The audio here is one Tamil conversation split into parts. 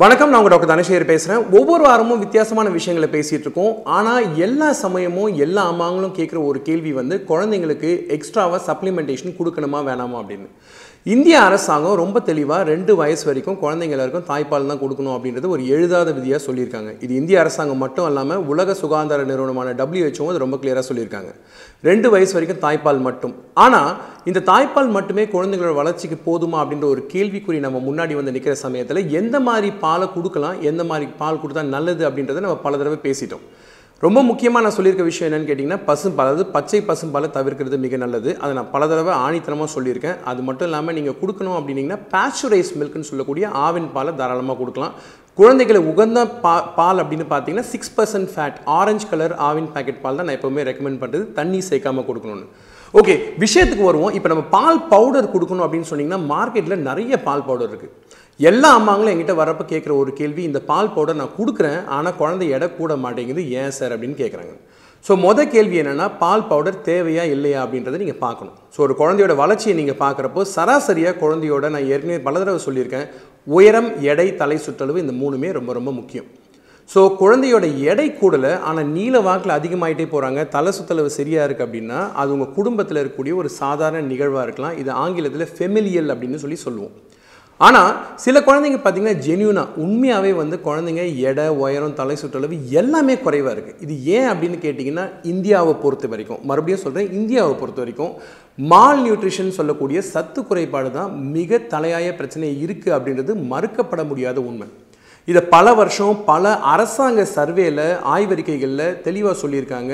வணக்கம் நான் உங்கள் டாக்டர் தனசேகர் பேசுகிறேன் ஒவ்வொரு வாரமும் வித்தியாசமான விஷயங்களை பேசிகிட்டு இருக்கோம். ஆனால் எல்லா சமயமும் எல்லா அம்மாங்களும் கேட்குற ஒரு கேள்வி வந்து குழந்தைங்களுக்கு எக்ஸ்ட்ராவாக சப்ளிமெண்டேஷன் கொடுக்கணுமா வேணாமா அப்படின்னு. இந்திய அரசாங்கம் ரொம்ப தெளிவாக ரெண்டு வயசு வரைக்கும் குழந்தைங்க எல்லாருக்கும் தாய்ப்பால் தான் கொடுக்கணும் அப்படின்றது ஒரு எழுதாத விதியாக சொல்லியிருக்காங்க. இது இந்திய அரசாங்கம் மட்டும் இல்லாமல் உலக சுகாதார நிறுவனமான டபிள்யூஹெச்ஓ அது ரொம்ப கிளியராக சொல்லியிருக்காங்க. ரெண்டு வயசு வரைக்கும் தாய்ப்பால் மட்டும். ஆனால் இந்த தாய்ப்பால் மட்டுமே குழந்தைங்களோட வளர்ச்சிக்கு போதுமா அப்படின்ற ஒரு கேள்விக்குறி நம்ம முன்னாடி வந்து நிற்கிற சமயத்தில் எந்த மாதிரி பாலை கொடுக்கலாம் எந்த மாதிரி பால் கொடுத்தா நல்லது அப்படின்றத நம்ம பல தடவை பேசிட்டோம். ரொம்ப முக்கியமாக நான் சொல்லியிருக்க விஷயம் என்னென்னு கேட்டிங்கன்னா பசும்பால் அதாவது பச்சை பசும்பாலை தவிர்க்கிறது மிக நல்லது. அதை நான் பல தடவை ஆணித்தனமாக சொல்லியிருக்கேன். அது மட்டும் இல்லாமல் நீங்கள் கொடுக்கணும் அப்படின்னீங்கன்னா பேச்சுரைஸ் மில்க்னு சொல்லக்கூடிய ஆவின் பாலை தாராளமாக கொடுக்கலாம். குழந்தைகளை உகந்த பா பால் அப்படின்னு பார்த்தீங்கன்னா six percent fat orange colour Aavin packet பால் தான் நான் எப்போவுமே ரெக்கமெண்ட் பண்ணுறது தண்ணி சேர்க்காம கொடுக்கணும்னு. ஓகே விஷயத்துக்கு வருவோம். இப்போ நம்ம பால் பவுடர் கொடுக்கணும் அப்படின்னு சொன்னீங்கன்னா மார்க்கெட்டில் நிறைய பால் பவுடர் இருக்குது எல்லா அம்மாங்களும் எங்கிட்ட வரப்போ கேட்குற ஒரு கேள்வி இந்த பால் பவுடர் நான் கொடுக்குறேன் ஆனால் குழந்தை எடை கூட மாட்டேங்குது. ஏன் சார் அப்படின்னு கேட்குறாங்க ஸோ மொதல் கேள்வி என்னென்னா பால் பவுடர் தேவையா இல்லையா அப்படின்றத நீங்கள் பார்க்கணும். ஸோ ஒரு குழந்தையோட வளர்ச்சியை நீங்கள் பார்க்குறப்போ சராசரியாக குழந்தையோட நான் ஏற்கனவே பல தடவை சொல்லியிருக்கேன் உயரம் எடை தலை சுற்றளவு இந்த மூணுமே ரொம்ப ரொம்ப முக்கியம். ஸோ குழந்தையோட எடை கூடலை ஆனால் நீல வாக்கில் அதிகமாகிட்டே போகிறாங்க தலை சுத்தளவு சரியாக இருக்குது அப்படின்னா அது உங்கள் குடும்பத்தில் இருக்கக்கூடிய ஒரு சாதாரண நிகழ்வாக இருக்கலாம். இது ஆங்கிலத்தில் ஃபெமிலியல் அப்படின்னு சொல்லி சொல்லுவோம். ஆனால் சில குழந்தைங்க பார்த்தீங்கன்னா ஜென்யூனாக உண்மையாகவே வந்து குழந்தைங்க எடை உயரம் தலை சுற்றளவு எல்லாமே குறைவாக இருக்குது இது ஏன் அப்படின்னு கேட்டிங்கன்னா இந்தியாவை பொறுத்த வரைக்கும். மறுபடியும் சொல்கிறேன் இந்தியாவை பொறுத்த வரைக்கும். மால் நியூட்ரிஷன் சொல்லக்கூடிய சத்து குறைபாடு தான் மிக தலையாய பிரச்சனை இருக்குது அப்படின்றது மறுக்கப்பட முடியாத உண்மை. இதை பல வருஷம் பல அரசாங்க சர்வேல ஆய்வறிக்கைகளில் தெளிவாக சொல்லியிருக்காங்க.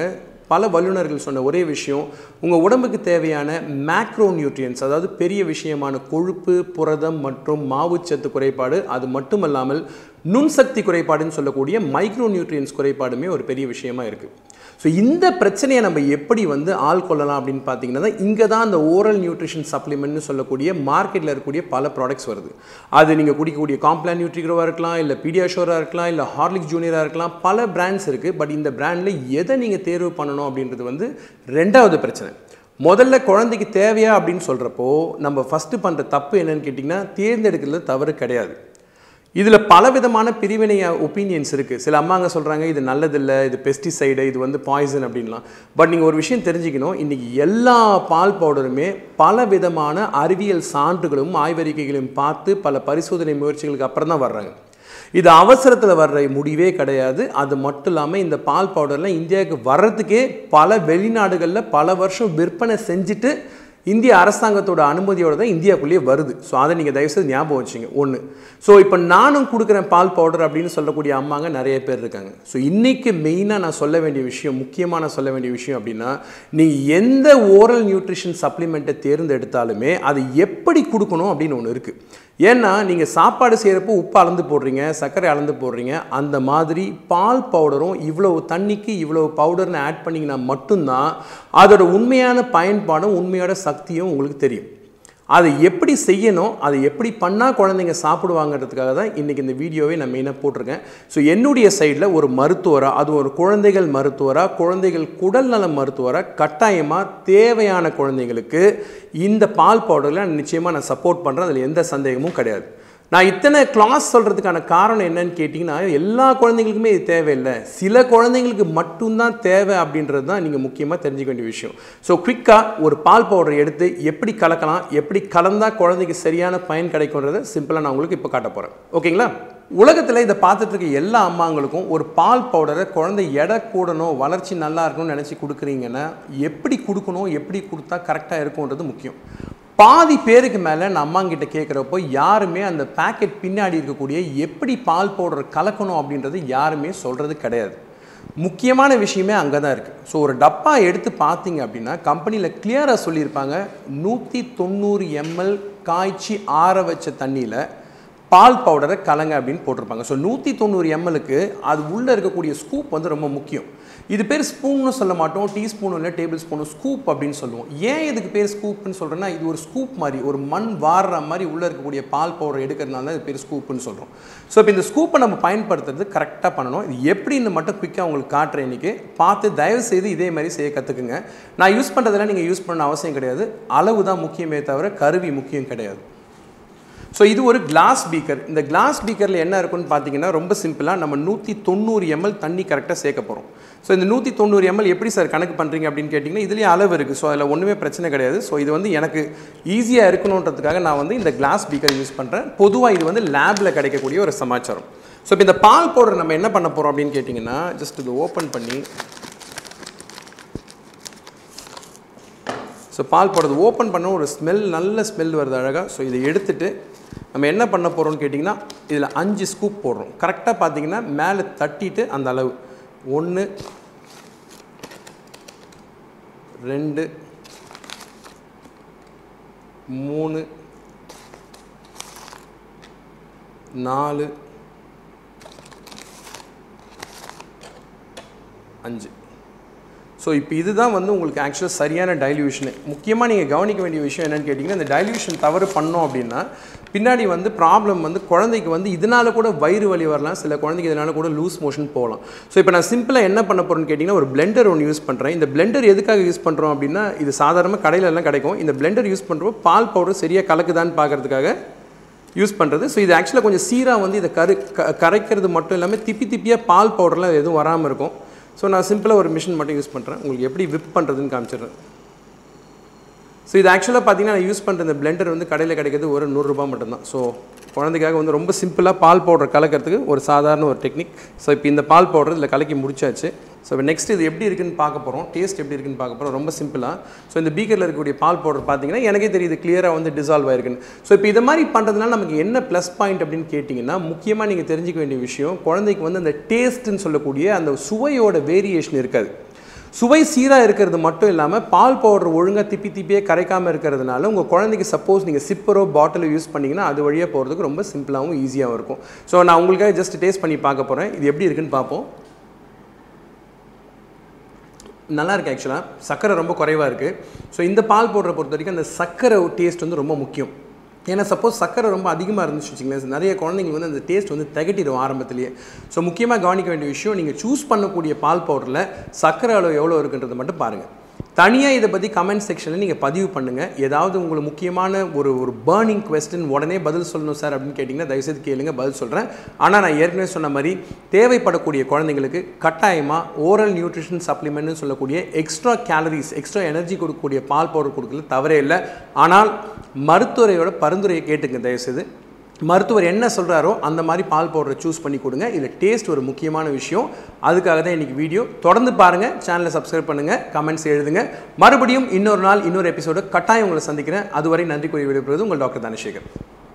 பல வல்லுநர்கள் சொன்ன ஒரே விஷயம் உங்கள் உடம்புக்கு தேவையான மேக்ரோ நியூட்ரியன்ஸ் அதாவது பெரிய விஷயமான கொழுப்பு புரதம் மற்றும் மாவுச்சத்து குறைபாடு அது மட்டுமல்லாமல் நுண்சக்தி குறைபாடுன்னு சொல்லக்கூடிய மைக்ரோ நியூட்ரியன்ஸ் குறைபாடுமே ஒரு பெரிய விஷயமா இருக்குது ஸோ இந்த பிரச்சனையை நம்ம எப்படி வந்து ஆள் கொள்ளலாம் அப்படின்னு பார்த்தீங்கன்னா இங்கே தான் அந்த ஓரல் நியூட்ரிஷன் சப்ளிமெண்ட்னு சொல்லக்கூடிய மார்க்கெட்டில் இருக்கக்கூடிய பல ப்ராடக்ட்ஸ் வருது. அது நீங்கள் குடிக்கக்கூடிய காம்ப்ளான் நியூட்ரிக்ரோவாக இருக்கலாம் இல்லை பீடியாஷோராக இருக்கலாம் இல்லை ஹார்லிக்ஸ் ஜூனியராக இருக்கலாம் பல பிராண்ட்ஸ் இருக்குது பட் இந்த பிராண்டில் எதை நீங்கள் தேர்வு பண்ணணும் அப்படின்றது வந்து ரெண்டாவது பிரச்சனை. முதல்ல குழந்தைக்கு தேவையா அப்படின்னு சொல்கிறப்போ நம்ம ஃபஸ்ட்டு பண்ணுற தப்பு என்னன்னு கேட்டிங்கன்னா தேர்ந்தெடுக்கிறது தவறு கிடையாது. இதில் பலவிதமான பிரிவினை ஒப்பீனியன்ஸ் இருக்குது சில அம்மாங்க சொல்கிறாங்க இது நல்லதில்லை இது பெஸ்டிசைடு இது வந்து பாய்சன் அப்படின்லாம். பட் நீங்கள் ஒரு விஷயம் தெரிஞ்சுக்கணும் இன்றைக்கி எல்லா பால் பவுடருமே பல விதமான அறிவியல் சான்றுகளும் ஆய்வறிக்கைகளையும் பார்த்து பல பரிசோதனை முயற்சிகளுக்கு அப்புறம் தான் வர்றாங்க. இது அவசரத்தில் வர்ற முடிவே கிடையாது. அது மட்டும் இல்லாமல் இந்த பால் பவுடர்லாம் இந்தியாவுக்கு வர்றதுக்கே பல வெளிநாடுகளில் பல வருஷம் விற்பனை செஞ்சுட்டு இந்திய அரசாங்கத்தோட அனுமதியோட தான் இந்தியாவுக்குள்ளேயே வருது. ஸோ அதை நீங்கள் தயவுசெய்து ஞாபகம் வச்சுங்க. ஒன்று ஸோ இப்போ நானும் கொடுக்குறேன் பால் பவுடர் அப்படின்னு சொல்லக்கூடிய அம்மாங்க நிறைய பேர் இருக்காங்க. ஸோ இன்றைக்கி மெயினாக நான் சொல்ல வேண்டிய விஷயம் முக்கியமாக நான் சொல்ல வேண்டிய விஷயம் அப்படின்னா நீங்கள் எந்த ஓரல் நியூட்ரிஷன் சப்ளிமெண்ட்டை தேர்ந்தெடுத்தாலுமே அதை எப்படி கொடுக்கணும் அப்படின்னு ஒன்று இருக்குது ஏன்னா நீங்கள் சாப்பாடு செய்கிறப்போ உப்பு அளந்து போடுறீங்க சர்க்கரை அளந்து போடுறீங்க அந்த மாதிரி பால் பவுடரும் இவ்வளவு தண்ணிக்கு இவ்வளவு பவுடர்னு ஆட் பண்ணிங்கன்னா மட்டும்தான் அதோட உண்மையான பயன்பாடும் உண்மையோட சக்தியும் உங்களுக்கு தெரியும். அதை எப்படி செய்யணும் அதை எப்படி பண்ணால் குழந்தைங்க சாப்பிடுவாங்கன்றதுக்காக தான் இன்றைக்கி இந்த வீடியோவை நான் மெயினாக போட்டிருக்கேன். ஸோ என்னுடைய சைடில் ஒரு மருத்துவராக அது ஒரு குழந்தைகள் மருத்துவராக குழந்தைகள் குடல்நல மருத்துவராக கட்டாயமாக தேவையான குழந்தைங்களுக்கு இந்த பால் பவுடரில் நிச்சயமாக நான் சப்போர்ட் பண்ணுறேன் அதில் எந்த சந்தேகமும் கிடையாது. நான் இத்தனை கிளாஸ் சொல்கிறதுக்கான காரணம் என்னன்னு கேட்டிங்கன்னா எல்லா குழந்தைங்களுக்குமே இது தேவையில்லை. சில குழந்தைங்களுக்கு மட்டும்தான் தேவை அப்படின்றது தான் நீங்கள் முக்கியமாக தெரிஞ்சுக்க வேண்டிய விஷயம். ஸோ குவிக்காக ஒரு பால் பவுடரை எடுத்து எப்படி கலக்கலாம் எப்படி கலந்தால் குழந்தைக்கு சரியான பயன் கிடைக்கும்ன்றதை சிம்பிளாக நான் உங்களுக்கு இப்போ காட்ட போகிறேன் ஓகேங்களா உலகத்தில் இதை பார்த்துட்டு இருக்க எல்லா அம்மாங்களுக்கும் ஒரு பால் பவுடரை குழந்தை எடை கூடணும் வளர்ச்சி நல்லா இருக்கணும்னு நினச்சி கொடுக்குறீங்கன்னா எப்படி கொடுக்கணும் எப்படி கொடுத்தா கரெக்டாக இருக்கும்ன்றது முக்கியம். பாதி பேருக்கு மேலே நான் அம்மாங்கிட்ட கேட்குறப்போ யாருமே அந்த பேக்கெட் பின்னாடி இருக்கக்கூடிய எப்படி பால் பவுடர் கலக்கணும் அப்படின்றது யாருமே சொல்கிறது கிடையாது. முக்கியமான விஷயமே அங்கே தான் இருக்குது ஸோ ஒரு டப்பா எடுத்து பார்த்தீங்க அப்படின்னா கம்பெனியில் கிளியராக சொல்லியிருப்பாங்க நூற்றி தொண்ணூறு எம்எல் காய்ச்சி ஆற வச்ச தண்ணியில் பால் பவுடரை கலங்க அப்படின்னு போட்டிருப்பாங்க. ஸோ நூற்றி தொண்ணூறு எம்எலுக்கு அது உள்ளே இருக்கக்கூடிய ஸ்கூப் வந்து ரொம்ப முக்கியம். இது பேர் ஸ்பூன்னு சொல்ல மாட்டோம். டீஸ்பூனும் இல்லை டேபிள் ஸ்பூனும் ஸ்கூப் அப்படின்னு சொல்லுவோம். ஏன் இதுக்கு பேர் ஸ்கூப்னு சொல்கிறேன்னா இது ஒரு ஸ்கூப் மாதிரி ஒரு மண் வாடுற மாதிரி உள்ளே இருக்கக்கூடிய பால் பவுடர் எடுக்கிறதுனால தான் இது பேர் ஸ்கூப்புன்னு சொல்கிறோம் ஸோ இப்போ இந்த ஸ்கூப்பை நம்ம பயன்படுத்துறது கரெக்டாக பண்ணணும். இது எப்படின்னு மட்டும் குயிக்காக உங்களுக்கு காட்டுறேன் இன்றைக்கி பார்த்து தயவு செய்து இதே மாதிரி செய்ய கற்றுக்குங்க நான் யூஸ் பண்ணுறதெல்லாம் நீங்கள் யூஸ் பண்ண அவசியம் கிடையாது. அளவு தான் முக்கியமே தவிர கருவி முக்கியம் கிடையாது. ஸோ இது ஒரு கிளாஸ் பீக்கர் இந்த கிளாஸ் பீக்கரில் என்ன இருக்குன்னு பார்த்தீங்கன்னா ரொம்ப சிம்பிளாக நம்ம நூற்றி தொண்ணூறு எம்எல் தண்ணி கரெக்டாக சேர்க்க போகிறோம் ஸோ இந்த நூற்றி தொண்ணூறு எம்எல் எப்படி சார் கணக்கு பண்ணுறீங்க அப்படின்னு கேட்டிங்கன்னா இதுலேயே அளவு இருக்குது ஸோ அதில் ஒன்றுமே பிரச்சனை கிடையாது. ஸோ இது வந்து எனக்கு ஈஸியாக இருக்கணுன்றதுக்காக நான் வந்து இந்த கிளாஸ் பீக்கர் யூஸ் பண்ணுறேன் பொதுவாக இது வந்து லேபில் கிடைக்கக்கூடிய ஒரு சமாச்சாரம். ஸோ இப்போ இந்த பால் பவுடர் நம்ம என்ன பண்ண போகிறோம் அப்படின்னு கேட்டிங்கன்னா ஜஸ்ட் இது ஓப்பன் பண்ணி ஸோ பால் போடுறது ஓப்பன் பண்ண ஒரு ஸ்மெல் நல்ல ஸ்மெல் வருது அழகாக ஸோ இதை எடுத்துகிட்டு நம்ம என்ன பண்ண போகிறோம்னு கேட்டிங்கன்னா இதில் அஞ்சு ஸ்கூப் போடுறோம். கரெக்டாக பார்த்தீங்கன்னா மேலே தட்டிட்டு அந்த அளவு. ஒன்று ரெண்டு மூணு நாலு அஞ்சு. ஸோ இப்போ இதுதான் வந்து உங்களுக்கு ஆக்சுவலாக சரியான டைல்யூஷனு முக்கியமாக நீங்கள் கவனிக்க வேண்டிய விஷயம் என்னென்னு கேட்டிங்கன்னா இந்த டைல்யூஷன் தவறு பண்ணோம் அப்படின்னா பின்னாடி வந்து ப்ராப்ளம் வந்து குழந்தைக்கு வந்து இதனால் கூட வயிறு வலி வரலாம். சில குழந்தைக்கு இதனால் கூட லூஸ் மோஷன் போகலாம். ஸோ இப்போ நான் சிம்பிளாக என்ன பண்ண போகிறேன்னு கேட்டிங்கன்னா ஒரு பிளெண்டர் ஒன்று யூஸ் பண்ணுறேன் இந்த பிளெண்டர் எதுக்காக யூஸ் பண்ணுறோம் அப்படின்னா இது சாதாரணமாக கடையிலெல்லாம் கிடைக்கும். இந்த பிளெண்டர் யூஸ் பண்ணுறப்போ பால் பவுடர் சரியாக கலக்குதான்னு பார்க்கறதுக்காக யூஸ் பண்ணுறது ஸோ இது ஆக்சுவலாக கொஞ்சம் சீராக வந்து இதை கரு க கரைக்கிறது மட்டும் இல்லாமல் திப்பி திப்பியாக பால் பவுடர்லாம் எதுவும் வராமல் இருக்கும். ஸோ நான் சிம்பிளாக ஒரு மிஷின் மட்டும் யூஸ் பண்ணுறேன் உங்களுக்கு எப்படி விப் பண்ணுறதுன்னு காமிச்சிடுறேன். ஸோ இது ஆக்சுவலாக பார்த்தீங்கன்னா நான் யூஸ் பண்ணுற இந்த பிளெண்டர் வந்து கடையில் கிடைக்கிறது ஒரு நூறுரூபா மட்டும்தான். ஸோ குழந்தைக்காக வந்து ரொம்ப சிம்பிளாக பால் பவுடர் கலக்கிறதுக்கு ஒரு சாதாரண ஒரு டெக்னிக் ஸோ இப்போ இந்த பால் பவுடர் இதில் கலக்கி முடிச்சாச்சு. ஸோ இப்போ நெக்ஸ்ட் இது எப்படி இருக்குன்னு பார்க்க போகிறோம் டேஸ்ட் எப்படி இருக்குன்னு பார்க்க போகிறோம் ரொம்ப சிம்பிளாக ஸோ இந்த பீக்கரில் இருக்கக்கூடிய பால் பவுடர் பார்த்தீங்கன்னா எனக்கே தெரியுது கிளியராக வந்து டிசால்வ் ஆயிருக்குன்னு. ஸோ இப்போ இதை மாதிரி பண்ணுறதுனால நமக்கு என்ன ப்ளஸ் பாயிண்ட் அப்படின்னு கேட்டிங்கன்னா முக்கியமாக நீங்கள் தெரிஞ்சுக்க வேண்டிய விஷயம் குழந்தைக்கு வந்து அந்த டேஸ்ட்டுன்னு சொல்லக்கூடிய அந்த சுவையோட வேரியேஷன் இருக்காது. சுவை சீராக இருக்கிறது மட்டும் இல்லாமல் பால் பவுடர் ஒழுங்காக திப்பி திப்பியே கரைக்காமல் இருக்கிறதுனால உங்கள் குழந்தைக்கு சப்போஸ் நீங்கள் சிப்பரோ பாட்டிலோ யூஸ் பண்ணிங்கன்னா அது வழியாக போகிறதுக்கு ரொம்ப சிம்பிளாகவும் ஈஸியாகவும் இருக்கும். ஸோ நான் உங்களுக்காக ஜஸ்ட் டேஸ்ட் பண்ணி பார்க்க போகிறேன் இது எப்படி இருக்குன்னு பார்ப்போம். நல்லா இருக்குது ஆக்சுவலாக சர்க்கரை ரொம்ப குறைவாக இருக்குது ஸோ இந்த பால் போடுற பொறுத்த வரைக்கும் அந்த சர்க்கரை டேஸ்ட் வந்து ரொம்ப முக்கியம். ஏன்னா சப்போஸ் சர்க்கரை ரொம்ப அதிகமாக இருந்துச்சு வச்சுங்களேன் நிறைய குழந்தைங்க வந்து அந்த டேஸ்ட் வந்து திகட்டிடும் ஆரம்பத்திலேயே. ஸோ முக்கியமாக கவனிக்க வேண்டிய விஷயம் நீங்கள் சூஸ் பண்ணக்கூடிய பால் பவுடரில் சர்க்கரை அளவு எவ்வளோ இருக்குன்றதை மட்டும் பாருங்கள் தனியாக இதை பற்றி கமெண்ட் செக்ஷனில் நீங்கள் பதிவு பண்ணுங்கள் ஏதாவது உங்களுக்கு முக்கியமான ஒரு ஒரு பேர்னிங் கொஸ்டின் உடனே பதில் சொல்லணும் சார் அப்படின்னு கேட்டிங்கன்னா தயவுசெய்து கேளுங்க பதில் சொல்கிறேன் ஆனால் நான் ஏற்கனவே சொன்ன மாதிரி தேவைப்படக்கூடிய குழந்தைங்களுக்கு கட்டாயமாக ஓரல் நியூட்ரிஷன் சப்ளிமெண்ட்னு சொல்லக்கூடிய எக்ஸ்ட்ரா கேலரிஸ் எக்ஸ்ட்ரா எனர்ஜி கொடுக்கக்கூடிய பால் பவுடர் கொடுக்கல தவறே இல்லை. ஆனால் மருத்துவரையோட பரிந்துரையை கேட்டுங்க தயவுசெய்து. மருத்துவர் என்ன சொல்கிறாரோ அந்த மாதிரி பால் பவுடரை சூஸ் பண்ணி கொடுங்க. இதில் டேஸ்ட் ஒரு முக்கியமான விஷயம். அதுக்காக தான் இன்றைக்கி வீடியோ தொடர்ந்து பாருங்கள் சேனலை சப்ஸ்கிரைப் பண்ணுங்கள் கமெண்ட்ஸ் எழுதுங்க. மறுபடியும் இன்னொரு நாள் இன்னொரு எபிசோடு கட்டாயம் உங்களை சந்திக்கிறேன். அதுவரை நன்றி கூறி விடுபடுவது உங்கள் டாக்டர் தனசேகர்.